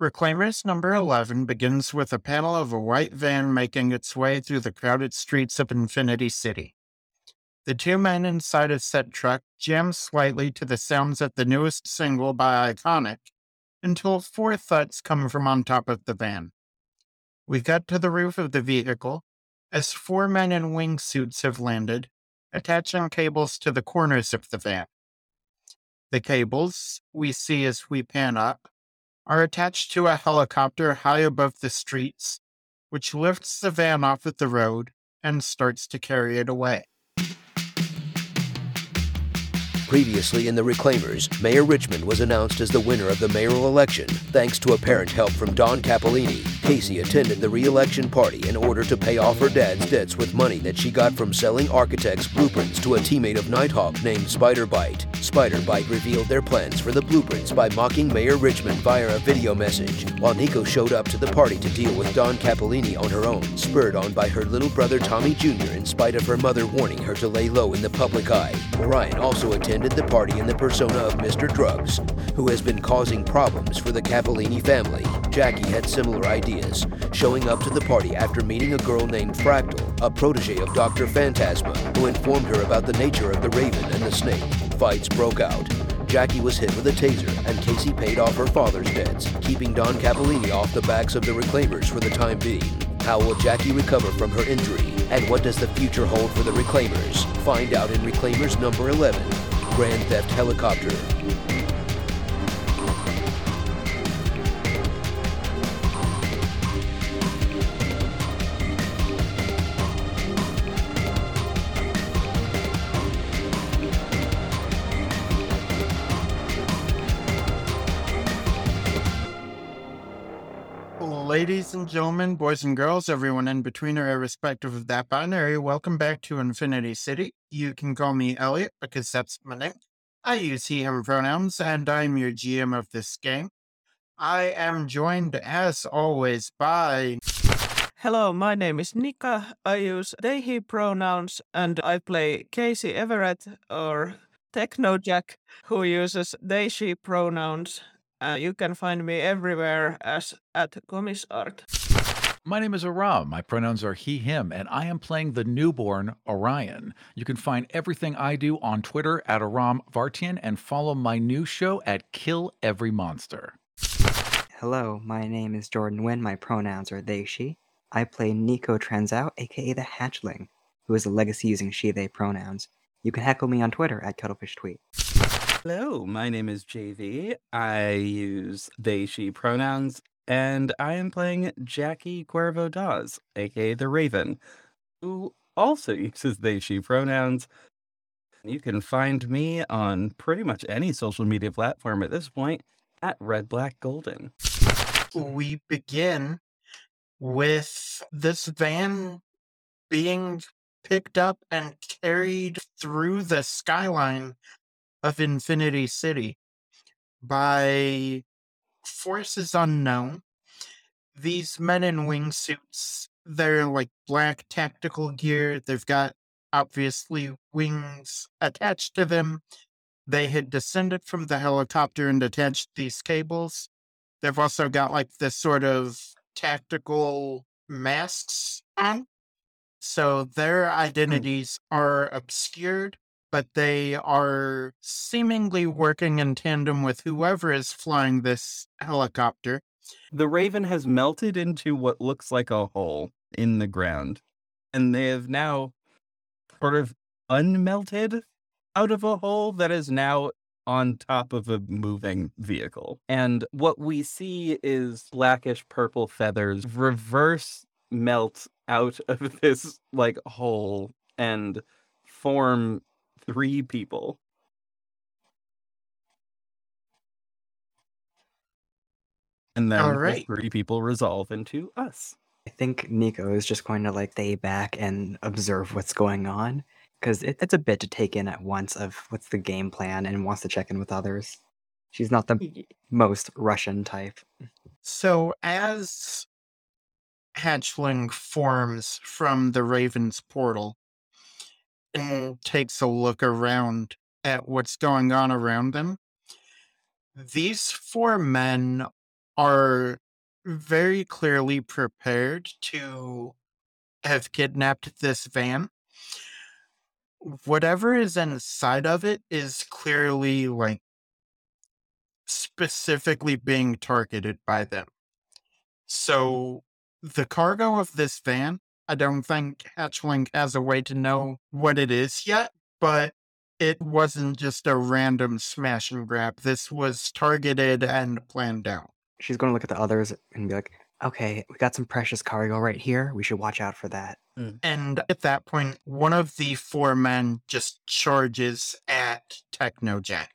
Reclaimers number 11 begins with a panel of a white van making its way through the crowded streets of Infinity City. The two men inside a set truck jam slightly to the sounds of the newest single by Iconic until four thuds come from on top of the van. We cut to the roof of the vehicle as four men in wingsuits have landed, attaching cables to the corners of the van. The cables we see as we pan up are attached to a helicopter high above the streets, which lifts the van off of the road and starts to carry it away. Previously in the Reclaimers, Mayor Richmond was announced as the winner of the mayoral election thanks to apparent help from Don Capolini. Casey attended the re-election party in order to pay off her dad's debts with money that she got from selling architects' blueprints to a teammate of Nighthawk named Spider-Bite. Spider-Bite revealed their plans for the blueprints by mocking Mayor Richmond via a video message, while Nico showed up to the party to deal with Don Capolini on her own, spurred on by her little brother Tommy Jr. in spite of her mother warning her to lay low in the public eye. Orion also attended the party in the persona of Mr. Drugs, who has been causing problems for the Capolini family. Jackie had similar ideas, showing up to the party after meeting a girl named Fractal, a protege of Dr. Phantasma, who informed her about the nature of the raven and the snake. Fights broke out. Jackie was hit with a taser, and Casey paid off her father's debts, keeping Don Capolini off the backs of the reclaimers for the time being. How will Jackie recover from her injury? And what does the future hold for the Reclaimers? Find out in Reclaimers number 11 Grand Theft Helicopter. Ladies and gentlemen, boys and girls, everyone in between or irrespective of that binary, welcome back to Infinity City. You can call me Elliot because that's my name. I use he, him pronouns, and I'm your GM of this game. I am joined, as always, by. Hello, my name is Nika. I use they, he pronouns, and I play Casey Everett or Technojack, who uses they, she pronouns. Uh, you can find me everywhere as at Comisart. My name is Aram. My pronouns are he, him, and I am playing the newborn Orion. You can find everything I do on Twitter at Aram Vartian and follow my new show at Kill Every Monster. Hello, my name is Jordan Wynn. My pronouns are they, she. I play Nico Transout, aka the Hatchling, who is a legacy using she, they pronouns. You can heckle me on Twitter at Cuttlefish Tweet. Hello, my name is JV. I use they, she pronouns, and I am playing Jackie Cuervo Dawes, aka the Raven, who also uses they, she pronouns. You can find me on pretty much any social media platform at this point at Red Black Golden. We begin with this van being picked up and carried through the skyline of Infinity City by forces unknown. These men in wingsuits, they're like black tactical gear. They've got obviously wings attached to them. They had descended from the helicopter and attached these cables. They've also got like this sort of tactical masks on. So their hmm. identities are obscured but they are seemingly working in tandem with whoever is flying this helicopter. The Raven has melted into what looks like a hole in the ground, and they have now sort of unmelted out of a hole that is now on top of a moving vehicle. And what we see is blackish purple feathers reverse melt out of this like hole and form three people. And then All the three people resolve into us. I think Nico is just going to like stay back and observe what's going on because it, it's a bit to take in at once of what's the game plan and wants to check in with others. She's not the most Russian type. So as Hatchling forms from the Raven's portal and takes a look around at what's going on around them, these four men are very clearly prepared to have kidnapped this van. Whatever is inside of it is clearly like specifically being targeted by them. So the cargo of this van, I don't think Hatchling has a way to know what it is yet, but it wasn't just a random smash and grab. This was targeted and planned out. She's going to look at the others and be like, okay, we got some precious cargo right here. We should watch out for that. Mm. And at that point, one of the four men just charges at Technojack.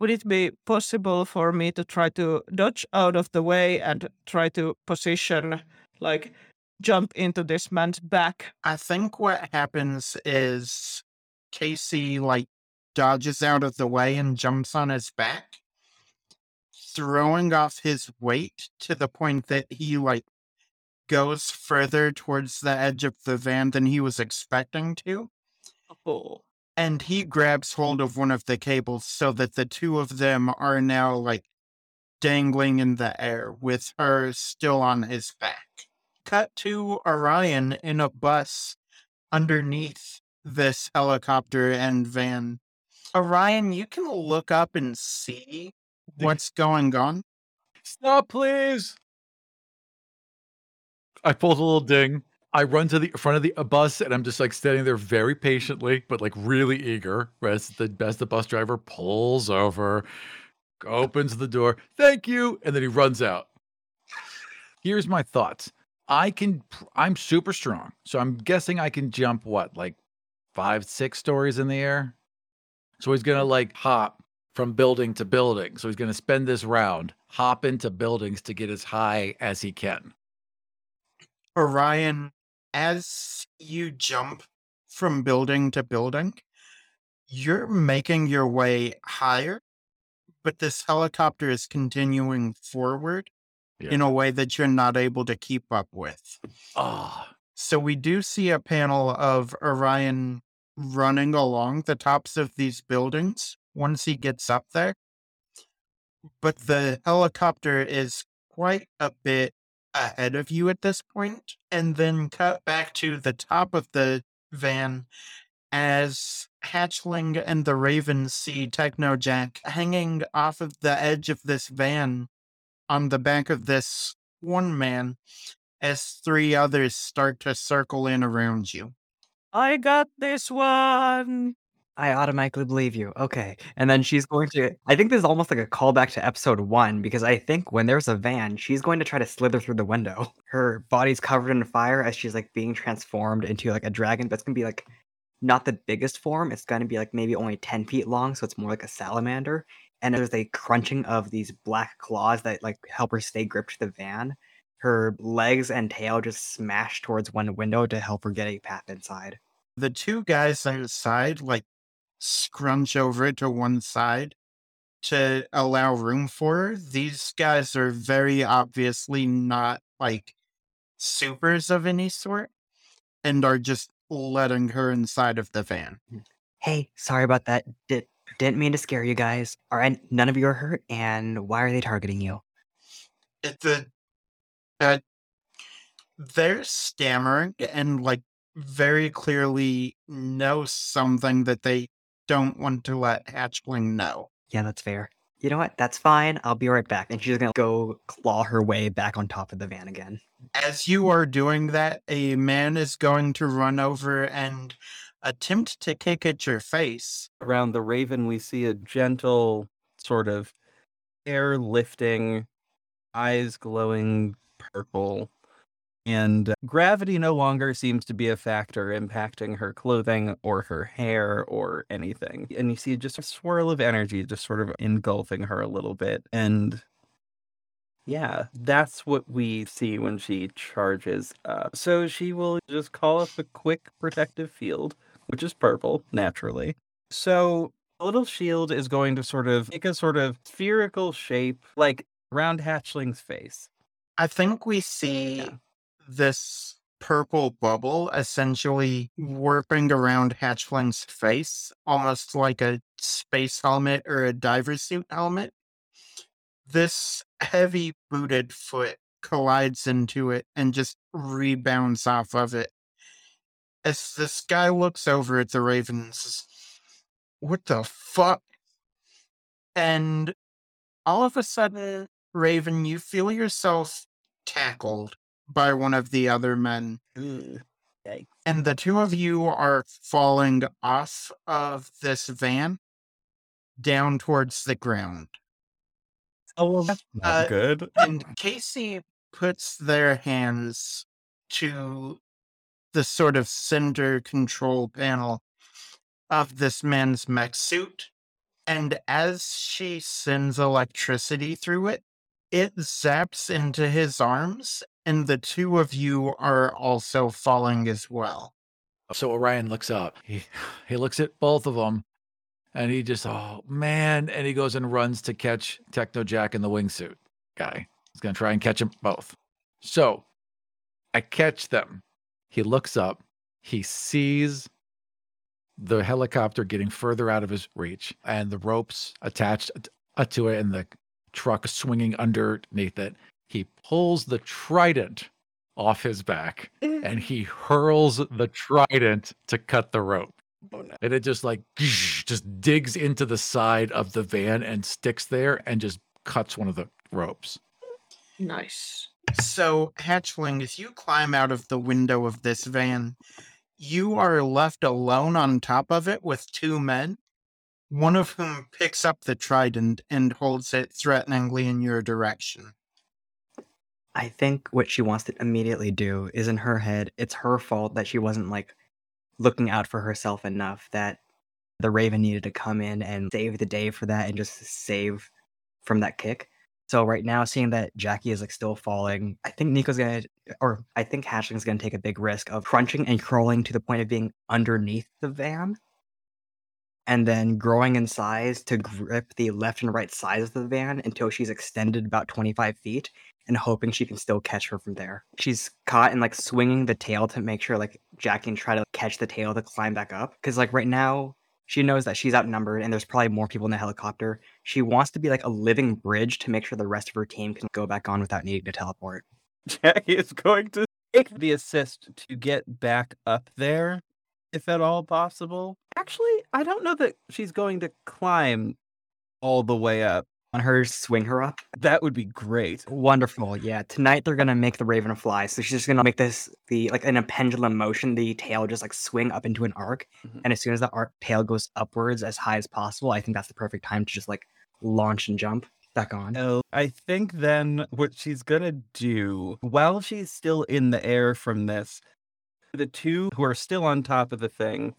Would it be possible for me to try to dodge out of the way and try to position, like, jump into this man's back? I think what happens is Casey like dodges out of the way and jumps on his back, throwing off his weight to the point that he like goes further towards the edge of the van than he was expecting to. Oh. And he grabs hold of one of the cables so that the two of them are now like dangling in the air with her still on his back. Cut to Orion in a bus underneath this helicopter and van. Orion, you can look up and see what's going on. Stop, please. I pulled a little ding. I run to the front of the bus and I'm just like standing there very patiently, but like really eager. As the as the bus driver pulls over, opens the door, thank you, and then he runs out. Here's my thoughts. I can. I'm super strong, so I'm guessing I can jump what, like five, six stories in the air. So he's gonna like hop from building to building. So he's gonna spend this round hop into buildings to get as high as he can. Orion, as you jump from building to building, you're making your way higher, but this helicopter is continuing forward in a way that you're not able to keep up with. Oh, So we do see a panel of Orion running along the tops of these buildings once he gets up there. But the helicopter is quite a bit ahead of you at this point, and then cut back to the top of the van as Hatchling and the Raven see Technojack hanging off of the edge of this van on the back of this one man as three others start to circle in around you. I got this one. I automatically believe you. Okay. And then she's going to I think this is almost like a callback to episode 1 because I think when there's a van, she's going to try to slither through the window. Her body's covered in fire as she's like being transformed into like a dragon, but it's going to be like not the biggest form. It's going to be like maybe only 10 feet long, so it's more like a salamander. And there's a crunching of these black claws that like help her stay gripped to the van. Her legs and tail just smash towards one window to help her get a path inside. The two guys inside, like, scrunch over to one side to allow room for her. These guys are very obviously not like supers of any sort and are just letting her inside of the van. Hmm. Hey, sorry about that. Did didn't mean to scare you guys. All right, none of you are hurt, and why are they targeting you? It, the uh, they're stammering and like very clearly know something that they don't want to let Hatchling know. Yeah, that's fair. You know what? That's fine. I'll be right back. And she's gonna go claw her way back on top of the van again. As you are doing that, a man is going to run over and attempt to kick at your face. Around the raven, we see a gentle sort of air lifting, eyes glowing purple. And gravity no longer seems to be a factor impacting her clothing or her hair or anything. And you see just a swirl of energy just sort of engulfing her a little bit. And yeah, that's what we see when she charges up. So she will just call up a quick protective field, which is purple, naturally. So the little shield is going to sort of make a sort of spherical shape, like round Hatchling's face. I think we see Yeah. this purple bubble essentially warping around Hatchling's face, almost like a space helmet or a diver suit helmet. This heavy booted foot collides into it and just rebounds off of it. As this guy looks over at the ravens, what the fuck? And all of a sudden, Raven, you feel yourself tackled by one of the other men. Ugh. And the two of you are falling off of this van down towards the ground. Oh well, that's not Uh, good. And Casey puts their hands to the sort of center control panel of this man's mech suit. And as she sends electricity through it, it zaps into his arms, and the two of you are also falling as well. So Orion looks up. He he looks at both of them, and he just oh man, and he goes and runs to catch Techno Jack in the wingsuit guy. He's gonna try and catch them both. So I catch them. He looks up. He sees the helicopter getting further out of his reach, and the ropes attached uh, to it, and the truck swinging underneath it. He pulls the trident off his back and he hurls the trident to cut the rope. Oh, and it just like just digs into the side of the van and sticks there and just cuts one of the ropes. Nice. So, Hatchling, if you climb out of the window of this van, you are left alone on top of it with two men, one of whom picks up the trident and holds it threateningly in your direction. I think what she wants to immediately do is in her head, it's her fault that she wasn't like looking out for herself enough that the Raven needed to come in and save the day for that and just save from that kick. So right now, seeing that Jackie is like still falling, I think Nico's gonna, or I think Hatchling's gonna take a big risk of crunching and crawling to the point of being underneath the van, and then growing in size to grip the left and right sides of the van until she's extended about 25 feet, and hoping she can still catch her from there. She's caught and like swinging the tail to make sure like Jackie can try to catch the tail to climb back up. Because like right now, she knows that she's outnumbered and there's probably more people in the helicopter. She wants to be like a living bridge to make sure the rest of her team can go back on without needing to teleport. Jackie is going to take the assist to get back up there, if at all possible. Actually, I don't know that she's going to climb all the way up. On her, swing her up. That would be great. Wonderful. Yeah. Tonight they're gonna make the Raven fly. So she's just gonna make this the like in a pendulum motion, the tail just like swing up into an arc. Mhm. And as soon as the arc tail goes upwards as high as possible, I think that's the perfect time to just like launch and jump back on. Oh, I think then what she's gonna do while she's still in the air from this, the two who are still on top of the thing,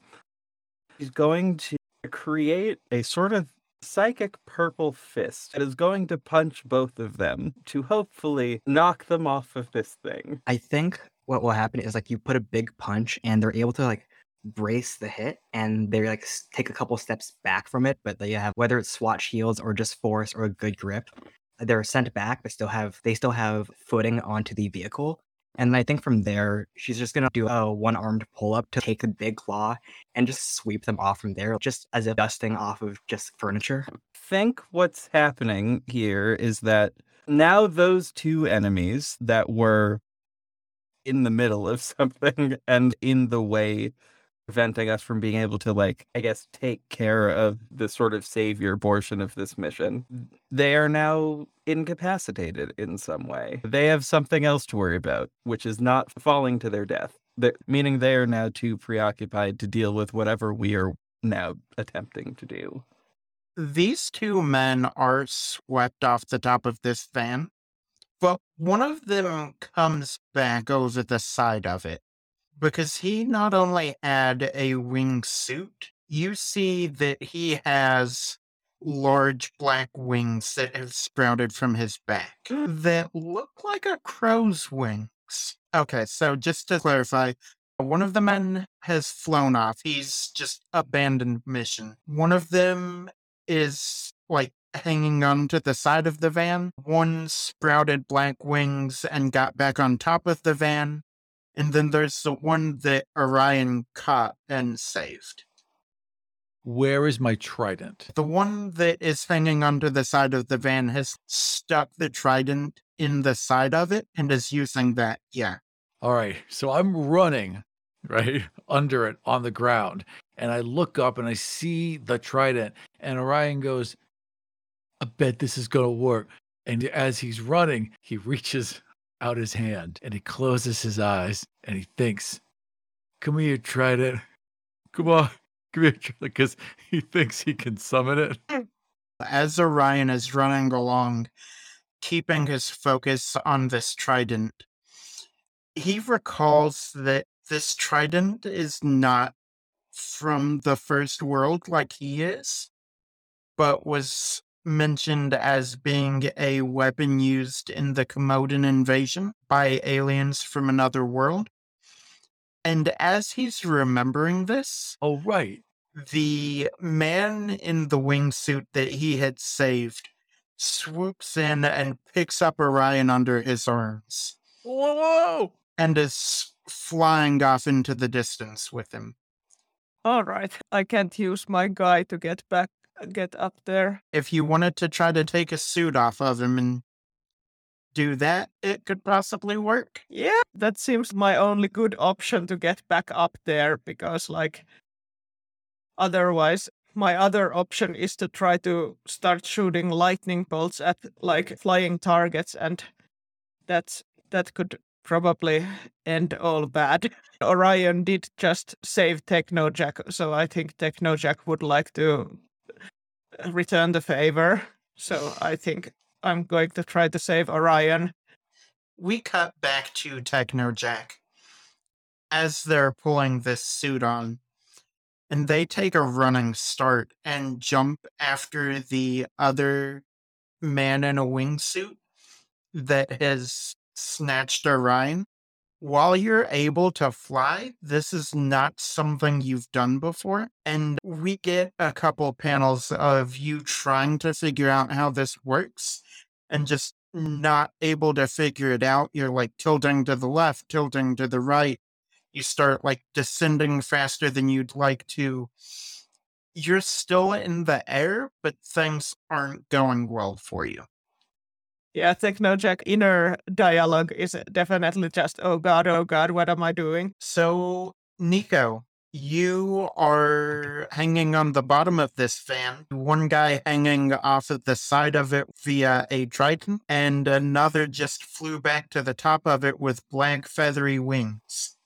she's going to create a sort of psychic purple fist is going to punch both of them to hopefully knock them off of this thing. I think what will happen is like you put a big punch and they're able to like brace the hit and they like take a couple steps back from it, but they have whether it's SWAT shields or just force or a good grip, they're sent back but still have they still have footing onto the vehicle. And I think from there, she's just gonna do a one armed pull up to take the big claw and just sweep them off from there, just as if dusting off of just furniture. think what's happening here is that now those two enemies that were in the middle of something and in the way preventing us from being able to like i guess take care of the sort of savior portion of this mission. They are now incapacitated in some way. They have something else to worry about which is not falling to their death. That- meaning they are now too preoccupied to deal with whatever we are now attempting to do. These two men are swept off the top of this van, but one of them comes back over the side of it because he not only had a wingsuit, you see that he has large black wings that have sprouted from his back that look like a crow's wings. Okay, so just to clarify, one of the men has flown off. He's just abandoned mission. One of them is like hanging on to the side of the van. One sprouted black wings and got back on top of the van. And then there's the one that Orion caught and saved. Where is my trident? The one that is hanging under the side of the van has stuck the trident in the side of it and is using that. Yeah. All right. So I'm running right under it on the ground. And I look up and I see the trident. And Orion goes, I bet this is going to work. And as he's running, he reaches out his hand and he closes his eyes and he thinks, Come here, trident. Come on. Come here, Trident. because he thinks he can summon it. As Orion is running along, keeping his focus on this trident, he recalls that this trident is not from the first world like he is, but was mentioned as being a weapon used in the Komodan invasion by aliens from another world. And as he's remembering this, Oh, right. the man in the wingsuit that he had saved swoops in and picks up Orion under his arms Whoa, whoa. and is flying off into the distance with him. All right, I can't use my guy to get back, Uh, get up there. If you wanted to try to take a suit off of him and do that, it could possibly work. Yeah, that seems my only good option to get back up there because, like, otherwise, my other option is to try to start shooting lightning bolts at like flying targets, and that's that could probably end all bad. Orion did just save Technojack, so I think Technojack would like to return the favor. So I think I'm going to try to save Orion. We cut back to Techno Jack as they're pulling this suit on, and they take a running start and jump after the other man in a wingsuit that has snatched Orion. While you're able to fly, this is not something you've done before. And we get a couple panels of you trying to figure out how this works and just not able to figure it out. You're like tilting to the left, tilting to the right. You start like descending faster than you'd like to. You're still in the air, but things aren't going well for you. Yeah, Technojack inner dialogue is definitely just, oh god, oh god, what am I doing? So, Nico, you are hanging on the bottom of this van. One guy hanging off of the side of it via a trident, and another just flew back to the top of it with black feathery wings.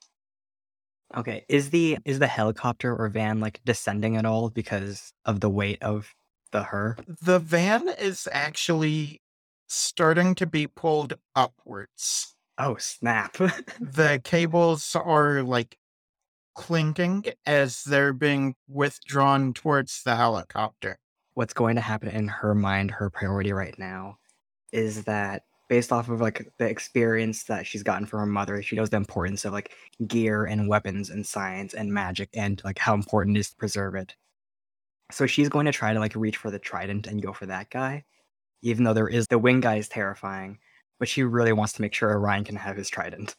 Okay, is the is the helicopter or van like descending at all because of the weight of the her? The van is actually starting to be pulled upwards. Oh snap! The cables are like clinking as they're being withdrawn towards the helicopter. What's going to happen in her mind, her priority right now, is that based off of like the experience that she's gotten from her mother, she knows the importance of like gear and weapons and science and magic and like how important it is to preserve it. So she's going to try to like reach for the trident and go for that guy, even though there is the wing guy is terrifying, but she really wants to make sure Orion can have his trident.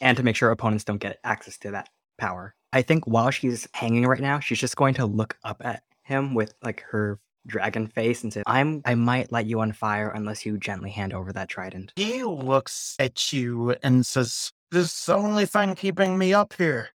And to make sure opponents don't get access to that power. I think while she's hanging right now, she's just going to look up at him with like her dragon face and say, I'm I might light you on fire unless you gently hand over that trident. He looks at you and says, This is the only thing keeping me up here.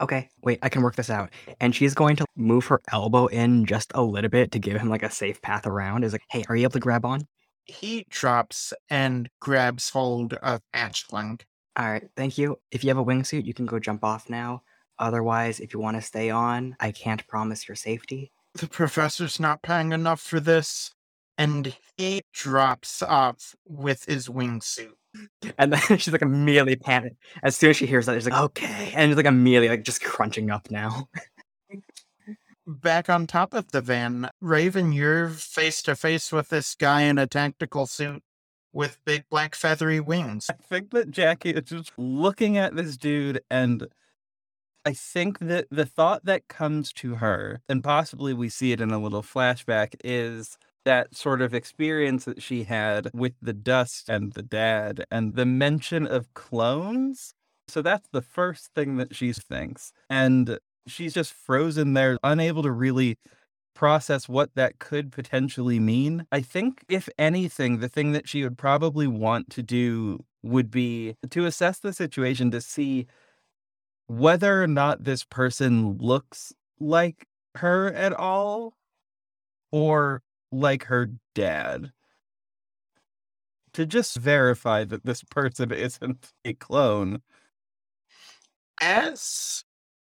Okay, wait, I can work this out. And she's going to move her elbow in just a little bit to give him like a safe path around. Is like, hey, are you able to grab on? He drops and grabs hold of Hatchling. All right, thank you. If you have a wingsuit, you can go jump off now. Otherwise, if you want to stay on, I can't promise your safety. The professor's not paying enough for this. And he drops off with his wingsuit. And then she's like immediately panicked. As soon as she hears that, she's like, okay. And it's like immediately like just crunching up now. Back on top of the van, Raven, you're face to face with this guy in a tactical suit with big black feathery wings. I think that Jackie is just looking at this dude, and I think that the thought that comes to her, and possibly we see it in a little flashback, is that sort of experience that she had with the dust and the dad and the mention of clones. So that's the first thing that she thinks. And she's just frozen there, unable to really process what that could potentially mean. I think, if anything, the thing that she would probably want to do would be to assess the situation to see whether or not this person looks like her at all or like her dad. To just verify that this person isn't a clone. As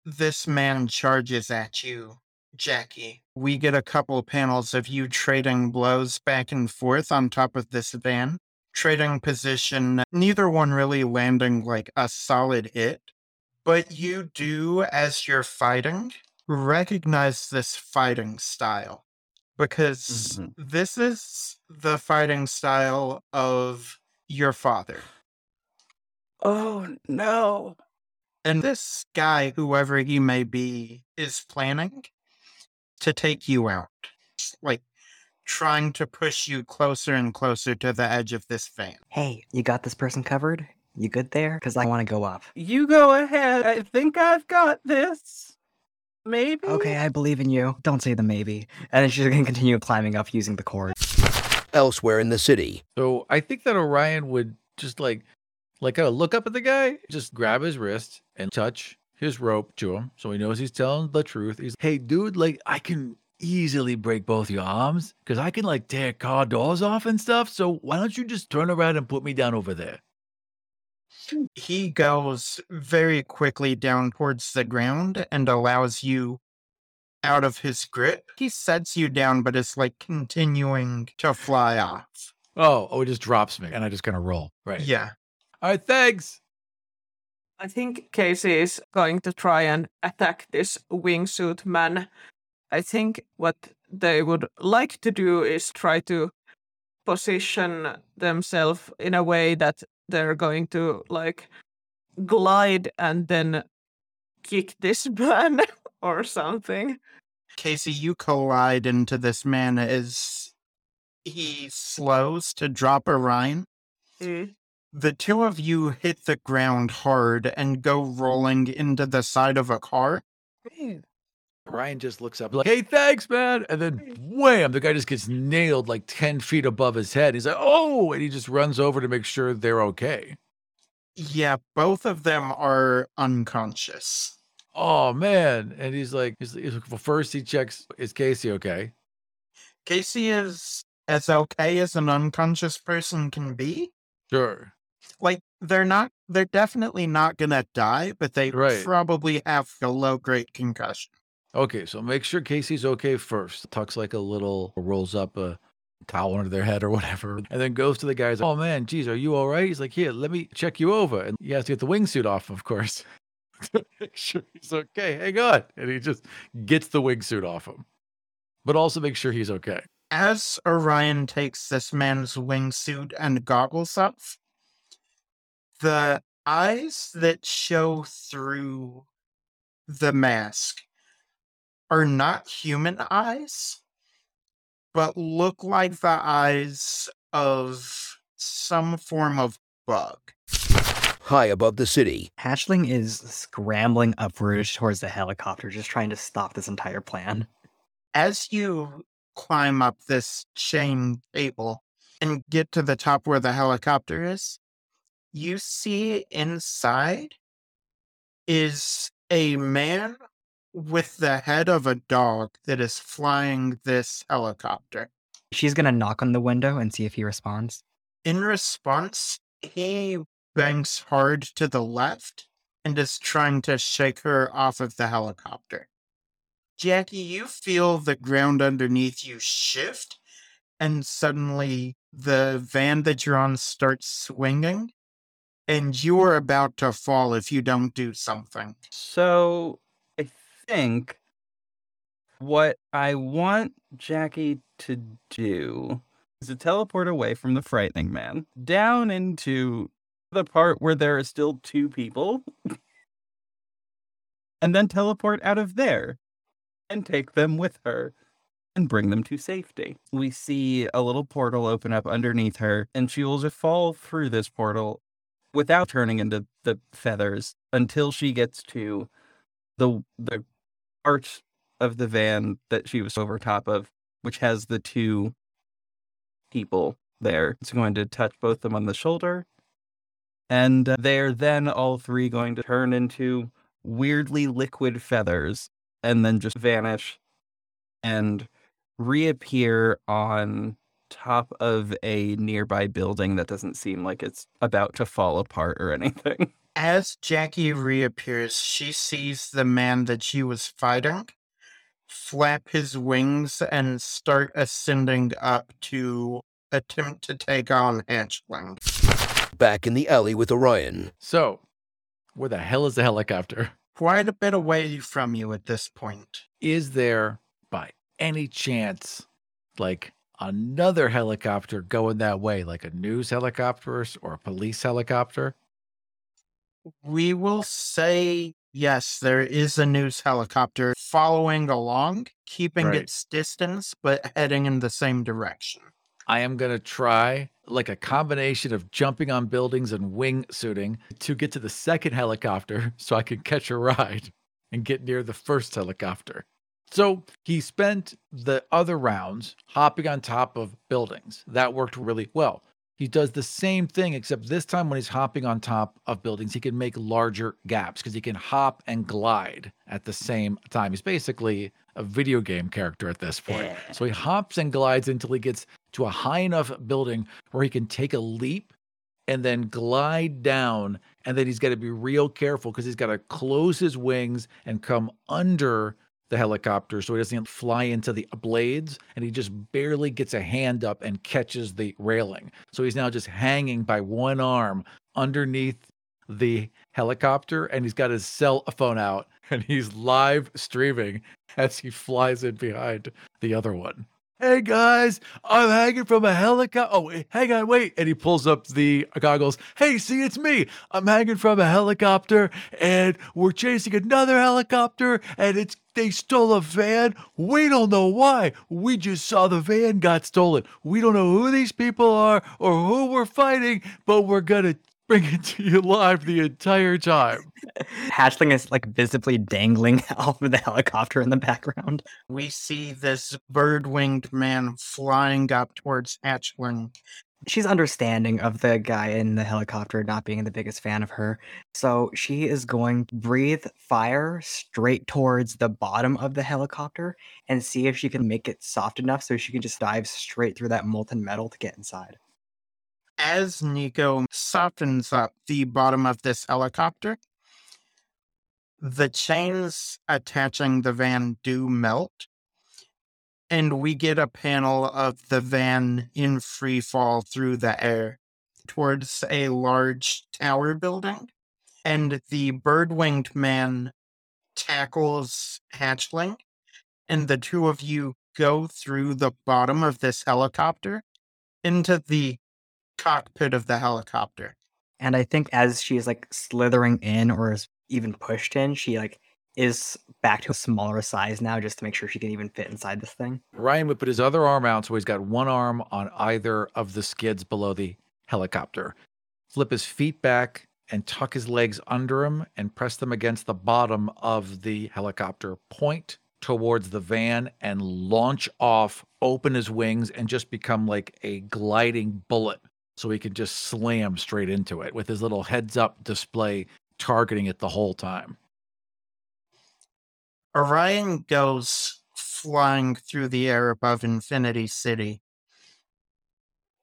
this man charges at you, Jackie, we get a couple panels of you trading blows back and forth on top of this van. Trading position, neither one really landing like a solid hit. But you do, as you're fighting, recognize this fighting style because Mhm. this is the fighting style of your father. Oh no. And this guy, whoever he may be, is planning to take you out. Like trying to push you closer and closer to the edge of this van. Hey, you got this person covered? You good there? Because I want to go up. You go ahead. I think I've got this. Maybe. Okay, I believe in you. Don't say the maybe. And then she's gonna continue climbing up using the cord. Elsewhere in the city, So I think that Orion would just like, like kind of look up at the guy, just grab his wrist and touch his rope to him, so he knows he's telling the truth. He's, hey, dude, like I can easily break both your arms because I can like tear car doors off and stuff. So why don't you just turn around and put me down over there? He goes very quickly down towards the ground and allows you out of his grip. He sets you down, but it's like continuing to fly off. Oh, oh, it just drops me and I just kind of roll. Right. Yeah. All right. Thanks. I think Casey is going to try and attack this wingsuit man. I think what they would like to do is try to position themselves in a way that they're going to like glide and then kick this man or something. Casey, you collide into this man as he slows to drop Orion. Mm. The two of you hit the ground hard and go rolling into the side of a car. Orion just looks up like, "Hey, thanks, man!" And then wham, the guy just gets nailed like ten feet above his head. He's like, "Oh!" and he just runs over to make sure they're okay. Yeah, both of them are unconscious. Oh man! And he's like, he's, he's well, first he checks, "Is Casey okay?" Casey is as okay as an unconscious person can be. Sure. Like, they're not, they're definitely not gonna die, but they Right. probably have a low grade concussion. Okay, so make sure Casey's okay first. Tucks like a little, rolls up a towel under their head or whatever, and then goes to the guys. Oh man, geez, are you all right? He's like, here, let me check you over, and he has to get the wingsuit off, of course, make sure he's okay. Hang on, and he just gets the wingsuit off him, but also make sure he's okay. As Orion takes this man's wingsuit and goggles off, the eyes that show through the mask are not human eyes, but look like the eyes of some form of bug. high above the city, Hatchling is scrambling upwards towards the helicopter, just trying to stop this entire plan. As you climb up this chain cable and get to the top where the helicopter is, you see inside is a man with the head of a dog that is flying this helicopter. She's gonna knock on the window and see if he responds. In response, he banks hard to the left and is trying to shake her off of the helicopter. Jackie, you feel the ground underneath you shift, and suddenly the van that you're on starts swinging, and you are about to fall if you don't do something. So I think what I want Jackie to do is to teleport away from the frightening man down into the part where there are still two people and then teleport out of there and take them with her and bring them to safety. We see a little portal open up underneath her and she will just fall through this portal without turning into the feathers until she gets to the the part of the van that she was over top of, which has the two people there. It's going to touch both of them on the shoulder. And uh, they're then all three going to turn into weirdly liquid feathers and then just vanish and reappear on top of a nearby building that doesn't seem like it's about to fall apart or anything. As Jackie reappears, she sees the man that she was fighting flap his wings and start ascending up to attempt to take on Hatchling. Back in the alley with Orion. So, where the hell is the helicopter? Quite a bit away from you at this point. Is there, by any chance, like another helicopter going that way, like a news helicopter or a police helicopter? We will say yes, there is a news helicopter following along, keeping Right. its distance, but heading in the same direction. I am going to try like a combination of jumping on buildings and wingsuiting to get to the second helicopter so I can catch a ride and get near the first helicopter. So he spent the other rounds hopping on top of buildings. That worked really well. He does the same thing, except this time when he's hopping on top of buildings, he can make larger gaps because he can hop and glide at the same time. He's basically a video game character at this point. So he hops and glides until he gets to a high enough building where he can take a leap and then glide down. And then he's got to be real careful because he's got to close his wings and come under the helicopter so he doesn't fly into the blades and he just barely gets a hand up and catches the railing. So he's now just hanging by one arm underneath the helicopter and he's got his cell phone out and he's live streaming as he flies in behind the other one. Hey guys, I'm hanging from a helicopter. Oh, hang on, wait. And he pulls up the goggles. Hey, see, it's me. I'm hanging from a helicopter and we're chasing another helicopter and it's they stole a van. We don't know why. We just saw the van got stolen. We don't know who these people are or who we're fighting, but we're gonna bring it to you live the entire time. Hatchling is like visibly dangling off of the helicopter in the background. We see this bird winged man flying up towards Hatchling. She's understanding of the guy in the helicopter not being the biggest fan of her. So she is going to breathe fire straight towards the bottom of the helicopter and see if she can make it soft enough so she can just dive straight through that molten metal to get inside. As Nico softens up the bottom of this helicopter, the chains attaching the van do melt, and we get a panel of the van in free fall through the air towards a large tower building. And the bird winged man tackles Hatchling, and the two of you go through the bottom of this helicopter into the cockpit of the helicopter. And I think as she's like slithering in or is even pushed in, she like is back to a smaller size now just to make sure she can even fit inside this thing. Orion would put his other arm out, so he's got one arm on either of the skids below the helicopter. Flip his feet back and tuck his legs under him and press them against the bottom of the helicopter. Point towards the van and launch off, open his wings, and just become like a gliding bullet so he can just slam straight into it with his little heads up display targeting it the whole time. Orion goes flying through the air above Infinity City,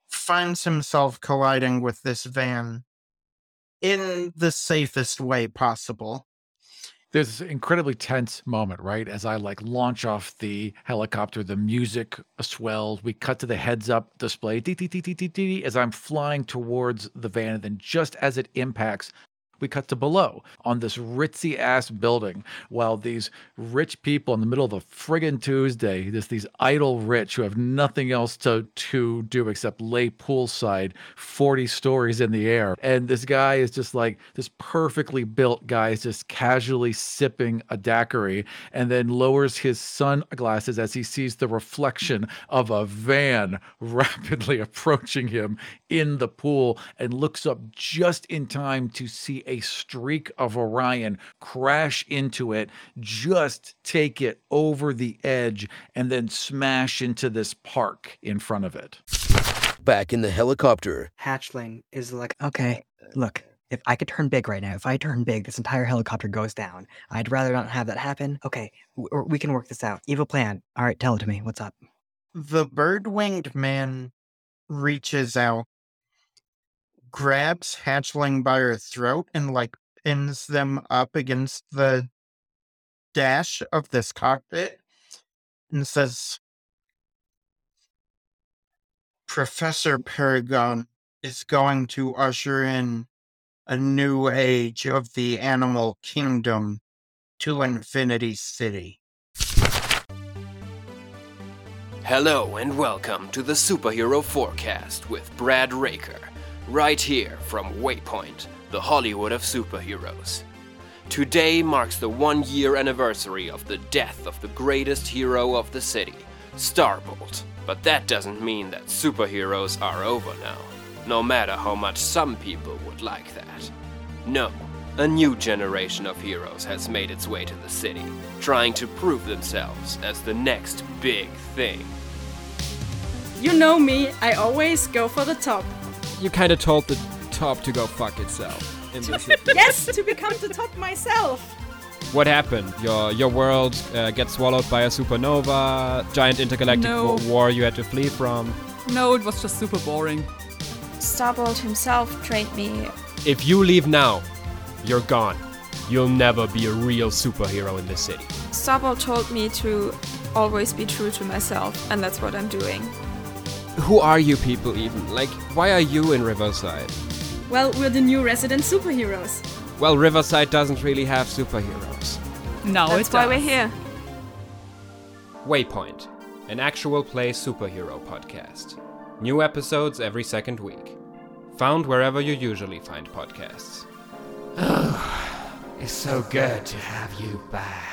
finds himself colliding with this van in the safest way possible. there's this incredibly tense moment, right? As I like launch off the helicopter, the music swells. We cut to the heads up display as I'm flying towards the van. And then just as it impacts, we cut to below on this ritzy ass building while these rich people in the middle of a friggin' Tuesday, this these idle rich who have nothing else to to do except lay poolside 40 stories in the air. And this guy is just like this perfectly built guy is just casually sipping a daiquiri and then lowers his sunglasses as he sees the reflection of a van rapidly approaching him in the pool and looks up just in time to see a streak of Orion crash into it, just take it over the edge, and then smash into this park in front of it. Back in the helicopter, Hatchling is like, okay, look, if I could turn big right now, if I turn big, this entire helicopter goes down. I'd rather not have that happen. Okay, w- we can work this out. Evil plan. All right, tell it to me. What's up? The bird winged man reaches out, grabs Hatchling by her throat, and like pins them up against the dash of this cockpit and says, Professor Paragon is going to usher in a new age of the animal kingdom to Infinity City. Hello and welcome to the Superhero Forecast with Brad Raker, right here from Waypoint, the Hollywood of superheroes. Today marks the one year anniversary of the death of the greatest hero of the city, Starbolt. But that doesn't mean that superheroes are over now, no matter how much some people would like that. No, a new generation of heroes has made its way to the city, trying to prove themselves as the next big thing. You know me, I always go for the top. You kind of told the top to go fuck itself. In this yes, to become the top myself. what happened? Your your world uh, gets swallowed by a supernova, giant intergalactic No. war you had to flee from. No, it was just super boring. Starbolt himself trained me. If you leave now, you're gone. You'll never be a real superhero in this city. Starbolt told me to always be true to myself, and that's what I'm doing. Who are you people even? Like, why are you in Riverside? Well, we're the new resident superheroes. Well, Riverside doesn't really have superheroes. No, that's it why we're here. Waypoint, an actual play superhero podcast. New episodes every second week. Found wherever you usually find podcasts. Oh, it's so good to have you back.